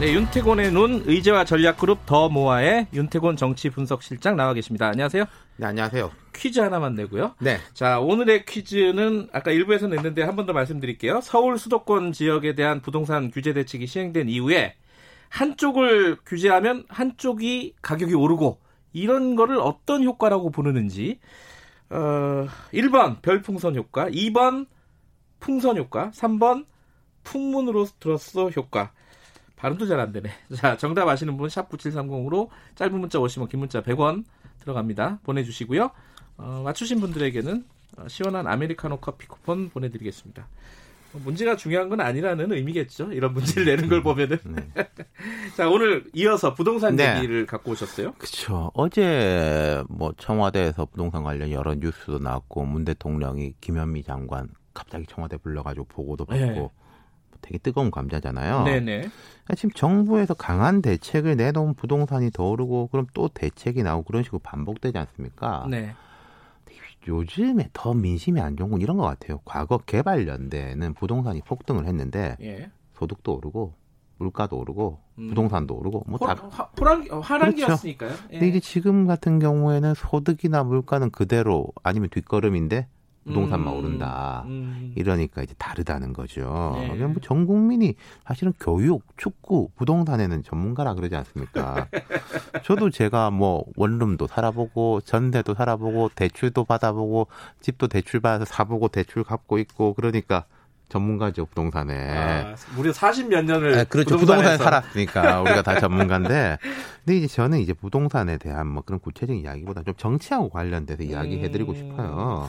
네, 윤태곤의 눈 의제와 전략그룹 더 모아의 윤태곤 정치 분석실장 나와 계십니다. 안녕하세요. 네, 안녕하세요. 퀴즈 하나만 내고요. 네. 자, 오늘의 퀴즈는 아까 일부에서 냈는데 한 번 더 말씀드릴게요. 서울 수도권 지역에 대한 부동산 규제 대책이 시행된 이후에 한쪽을 규제하면 한쪽이 가격이 오르고 이런 거를 어떤 효과라고 부르는지 어, 1번 별풍선 효과, 2번 풍선 효과, 3번 풍문으로 들었어 효과. 발음도 잘 안 되네. 자, 정답 아시는 분 샵 9730으로 짧은 문자 50원, 긴 문자 100원 들어갑니다. 보내주시고요. 어, 맞추신 분들에게는 어, 시원한 아메리카노 커피 쿠폰 보내드리겠습니다. 뭐 문제가 중요한 건 아니라는 의미겠죠. 이런 문제를 내는 걸 보면은. 네. 자, 오늘 이어서 부동산 네. 얘기를 갖고 오셨어요. 그렇죠. 어제 뭐 청와대에서 부동산 관련 여러 뉴스도 나왔고 문 대통령이 김현미 장관 갑자기 청와대 불러가지고 보고도 받고 네. 뭐 되게 뜨거운 감자잖아요. 네네. 그러니까 지금 정부에서 강한 대책을 내놓은 부동산이 더 오르고 그럼 또 대책이 나오고 그런 식으로 반복되지 않습니까? 네. 요즘에 더 민심이 안 좋은 건 이런 것 같아요. 과거 개발 연대는 부동산이 폭등을 했는데 예. 소득도 오르고 물가도 오르고 음. 부동산도 오르고 뭐다 호, 화, 호랑, 어, 하랑기였으니까요. 예. 근데 이제 지금 같은 경우에는 소득이나 물가는 그대로 아니면 뒷걸음인데 부동산만 음, 오른다. 음. 이러니까 이제 다르다는 거죠. 네. 그냥 뭐 전 국민이 사실은 교육, 축구, 부동산에는 전문가라 그러지 않습니까? 저도 제가 뭐 원룸도 살아보고 전세도 살아보고 대출도 받아보고 집도 대출 받아서 사보고 대출 갚고 있고 그러니까 전문가죠 부동산에. 아, 무려 40몇 년을 아, 그렇죠. 부동산에. 살았으니까 우리가 다 전문가인데. 근데 이제 저는 이제 부동산에 대한 뭐 그런 구체적인 이야기보다 좀 정치하고 관련돼서 이야기해드리고 음. 싶어요.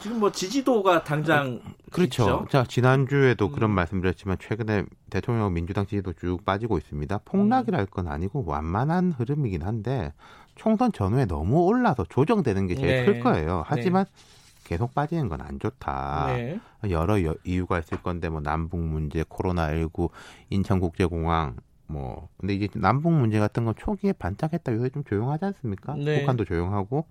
지금 뭐 지지도가 당장 그렇죠. 있죠? 자 지난주에도 음. 그런 말씀드렸지만 최근에 대통령 민주당 지지도 쭉 빠지고 있습니다. 폭락이랄 건 아니고 완만한 흐름이긴 한데 총선 전후에 너무 올라서 조정되는 게 제일 네. 클 거예요. 하지만 계속 빠지는 건 안 좋다. 네. 여러 여- 이유가 있을 건데 뭐 남북 문제, 코로나 19, 인천국제공항 뭐 근데 이제 남북 문제 같은 건 초기에 반짝했다 요새 좀 조용하지 않습니까? 네. 북한도 조용하고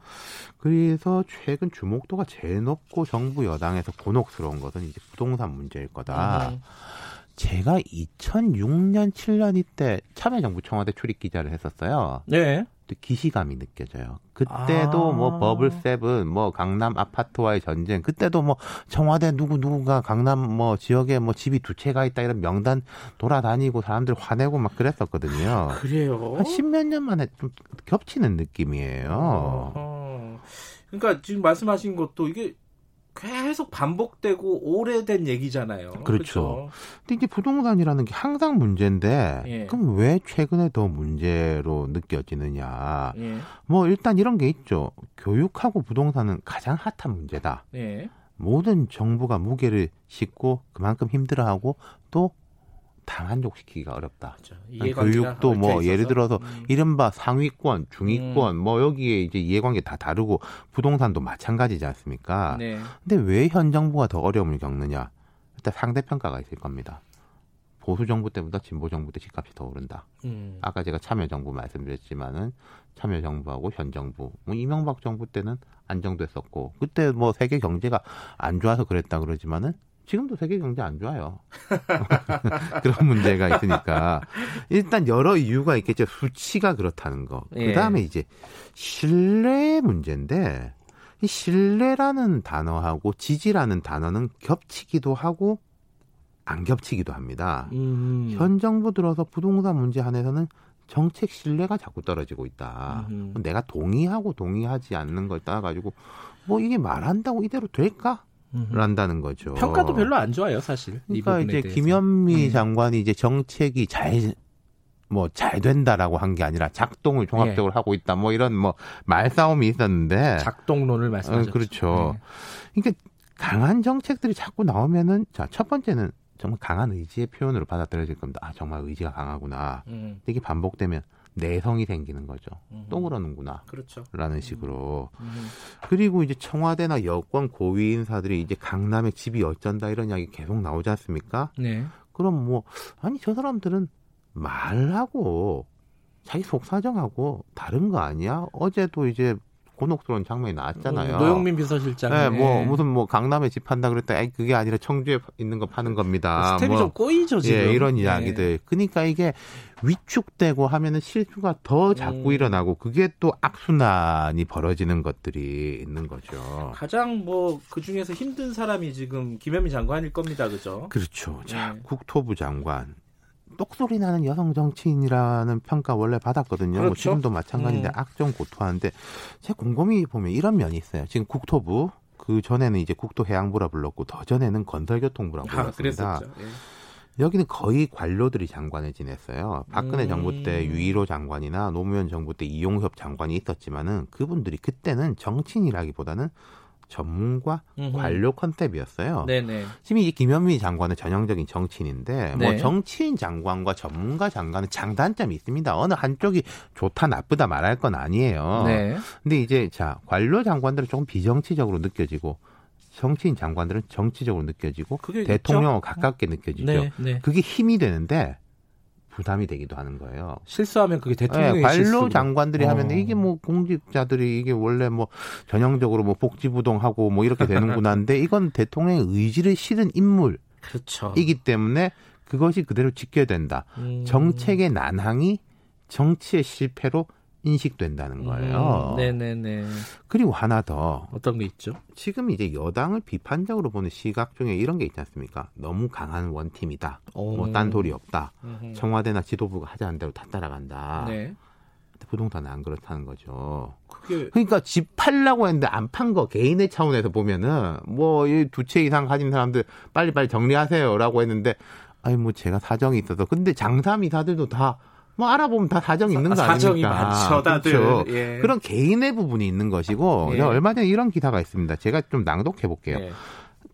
그래서 최근 주목도가 제일 높고 정부 여당에서 곤혹스러운 것은 이제 부동산 문제일 거다. 음. 제가 2006년 7년 이때 참여정부 청와대 출입 기자를 했었어요. 네. 또 기시감이 느껴져요. 그때도 아. 뭐 버블 세븐, 뭐 강남 아파트와의 전쟁, 그때도 뭐 청와대 누구 누구가 강남 뭐 지역에 뭐 집이 두 채가 있다 이런 명단 돌아다니고 사람들 화내고 막 그랬었거든요. 그래요. 한 십몇 년 만에 좀 겹치는 느낌이에요. 어. 그러니까 지금 말씀하신 것도 이게 계속 반복되고 오래된 얘기잖아요. 그렇죠. 근데 이제 부동산이라는 게 항상 문제인데 예. 그럼 왜 최근에 더 문제로 느껴지느냐? 예. 뭐 일단 이런 게 있죠. 교육하고 부동산은 가장 핫한 문제다. 예. 모든 정부가 무게를 싣고 그만큼 힘들어하고 또 당한족시키기가 어렵다. 그렇죠. 아니, 이해관계가 교육도 뭐 예를. 들어서 음. 이른바 상위권, 중위권 뭐 여기에 이제 이해관계 다 다르고 부동산도 마찬가지지 않습니까? 네. 근데 왜 현 정부가 더 어려움을 겪느냐? 일단 상대 평가가 있을 겁니다. 보수 정부 때보다 진보 정부 때 집값이 더 오른다. 음. 아까 제가 참여 정부 말씀드렸지만은 참여 정부하고 현 정부, 뭐 이명박 정부 때는 안정됐었고 그때 뭐 세계 경제가 안 좋아서 그랬다 그러지만은 지금도 세계 경제 안 좋아요. 그런 문제가 있으니까 일단 여러 이유가 있겠죠. 수치가 그렇다는 거. 예. 그 다음에 이제 신뢰의 문제인데 이 신뢰라는 단어하고 지지라는 단어는 겹치기도 하고 안 겹치기도 합니다. 음. 현 정부 들어서 부동산 문제 한에서는 정책 신뢰가 자꾸 떨어지고 있다. 음흠. 내가 동의하고 동의하지 않는 걸 따가지고 뭐 이게 말한다고 이대로 될까? 란다는 거죠. 평가도 별로 안 좋아요, 사실. 이 그러니까 이제 대해서. 김현미 음. 장관이 이제 정책이 잘 뭐잘 된다라고 한 게 아니라 작동을 종합적으로 하고 있다. 뭐 이런 뭐 말싸움이 있었는데 작동론을 말씀하셨죠. 어, 그렇죠. 네. 그러니까 강한 정책들이 자꾸 나오면은 자 첫 번째는 정말 강한 의지의 표현으로 받아들여질 겁니다. 아 정말 의지가 강하구나. 음, 이게 반복되면 내성이 생기는 거죠. 음. 또 그러는구나. 그렇죠. 라는 식으로. 음. 그리고 이제 청와대나 여권 고위 인사들이 이제 강남에 집이 어쩐다 이런 이야기 계속 나오지 않습니까? 네. 그럼 뭐, 아니, 저 사람들은 말하고 자기 속 사정하고 다른 거 아니야? 어제도 이제 곤혹스러운 장면이 나왔잖아요. 어, 노영민 비서실장. 네, 뭐 무슨 뭐 강남에 집 판다 그랬다. 아이 그게 아니라 청주에 있는 거 파는 겁니다. 스텝이 뭐, 좀 꼬이죠 지금. 예, 이런 네. 이야기들. 그러니까 이게 위축되고 하면은 실수가 더 자꾸 음. 일어나고 그게 또 악순환이 벌어지는 것들이 있는 거죠. 가장 뭐 그 중에서 힘든 사람이 지금 김현미 장관일 겁니다, 그죠? 그렇죠. 자, 네. 국토부 장관. 똑소리 나는 여성 정치인이라는 평가 원래 받았거든요. 뭐 그렇죠. 지금도 마찬가지인데 음. 악정 고투하는데 제 곰곰이 보면 이런 면이 있어요. 지금 국토부 그 전에는 이제 국토해양부라 불렀고 더 전에는 건설교통부라고 아, 불렀습니다. 예. 여기는 거의 관료들이 장관을 지냈어요. 박근혜 음. 정부 때 유일호 장관이나 노무현 정부 때 이용섭 장관이 있었지만은 그분들이 그때는 정치인이라기보다는 전문가 음흠. 관료 컨셉이었어요. 네네. 지금 이 김현미 장관은 전형적인 정치인인데 네. 뭐 정치인 장관과 전문가 장관은 장단점이 있습니다. 어느 한쪽이 좋다 나쁘다 말할 건 아니에요. 네. 근데 이제 자 관료 장관들은 조금 비정치적으로 느껴지고 정치인 장관들은 정치적으로 느껴지고 대통령과 가깝게 느껴지죠. 네, 네. 그게 힘이 되는데 부담이 되기도 하는 거예요. 실수하면 그게 대통령의 네, 관료 실수로. 장관들이 어. 하면 이게 뭐 공직자들이 이게 원래 뭐 전형적으로 뭐 복지부동하고 뭐 이렇게 되는구나인데 이건 대통령의 의지를 실은 인물이기 그렇죠. 때문에 그것이 그대로 지켜야 된다. 음. 정책의 난항이 정치의 실패로 인식된다는 거예요. 음, 네네네. 그리고 하나 더 어떤 게 있죠? 지금 이제 여당을 비판적으로 보는 시각 중에 이런 게 있지 않습니까? 너무 강한 원팀이다. 뭐딴 소리 없다. 음흠. 청와대나 지도부가 하자는 대로 다 따라간다. 네. 부동산은 안 그렇다는 거죠. 그게 그러니까 집 팔라고 했는데 안 판 거 개인의 차원에서 보면은 뭐두채 이상 가진 사람들 빨리빨리 정리하세요라고 했는데 아니 뭐 제가 사정이 있어서 근데 장사미사들도 다 뭐 알아보면 다 사정이 있는 거 사정이 아닙니까? 많죠, 다들. 그렇죠. 예. 그런 개인의 부분이 있는 것이고 예. 얼마 전에 이런 기사가 있습니다. 제가 좀 낭독해 볼게요. 네.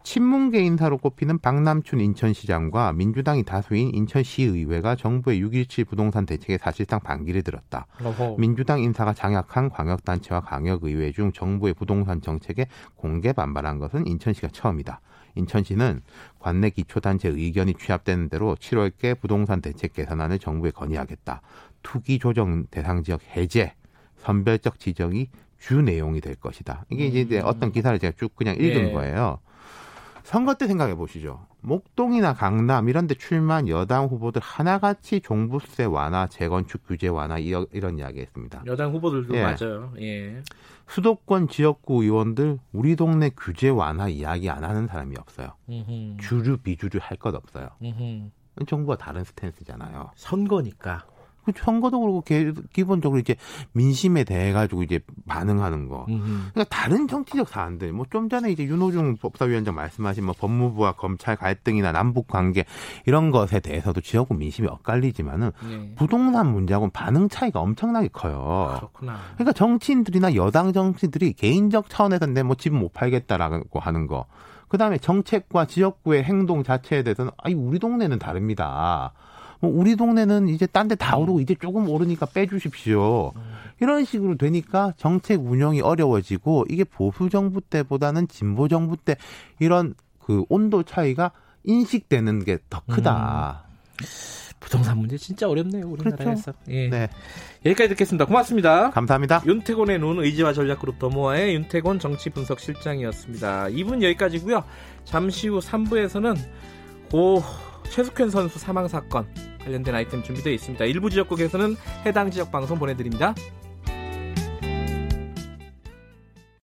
친문계 인사로 꼽히는 박남춘 인천시장과 민주당이 다수인 인천시의회가 정부의 6.17 부동산 대책에 사실상 반기를 들었다. 어허. 민주당 인사가 장악한 광역단체와 광역의회 중 정부의 부동산 정책에 공개 반발한 것은 인천시가 처음이다. 인천시는 관내 기초단체 의견이 취합되는 대로 7월께 부동산 대책 개선안을 정부에 건의하겠다. 투기 조정 대상 지역 해제, 선별적 지정이 주 내용이 될 것이다. 이게 이제- 이제 어떤 기사를 제가 쭉 그냥 읽은 예. 거예요. 선거 때 생각해 보시죠. 목동이나 강남 이런 데 출마한 여당 후보들 하나같이 종부세 완화, 재건축 규제 완화 이런, 이런 이야기 했습니다. 여당 후보들도 예. 맞아요. 예. 수도권 지역구 의원들 우리 동네 규제 완화 이야기 안 하는 사람이 없어요. 음흠. 주류 비주류 할 것 없어요. 음흠. 정부가 다른 스탠스잖아요. 선거니까. 그 선거도 그렇고 개- 기본적으로 이제 민심에 대해 가지고 이제 반응하는 거. 음흠. 그러니까 다른 정치적 사안들, 뭐 좀 전에 이제 윤호중 법사위원장 말씀하신 뭐 법무부와 검찰 갈등이나 남북 관계 이런 것에 대해서도 지역구 민심이 엇갈리지만은 네. 부동산 문제하고는 반응 차이가 엄청나게 커요. 그렇구나. 그러니까 정치인들이나 여당 정치인들이 개인적 차원에서 내 뭐 집 못 팔겠다라고 하는 거. 그 다음에 정책과 지역구의 행동 자체에 대해서는, 아니, 우리 동네는 다릅니다. 뭐, 우리 동네는 이제 딴 데 다 오르고 이제 조금 오르니까 빼주십시오. 이런 식으로 되니까 정책 운영이 어려워지고 이게 보수 정부 때보다는 진보 정부 때 이런 그 온도 차이가 인식되는 게 더 크다. 부동산 문제 진짜 어렵네요, 그렇죠. 우리나라에서. 예. 네. 여기까지 듣겠습니다. 고맙습니다. 감사합니다. 윤태곤의 눈 의지와 전략그룹 더모아의 윤태곤 정치 분석 실장이었습니다. 2분 여기까지고요. 잠시 후 3부에서는 고 최숙현 선수 사망 사건 관련된 아이템 준비되어 있습니다. 일부 지역국에서는 해당 지역 방송 보내드립니다.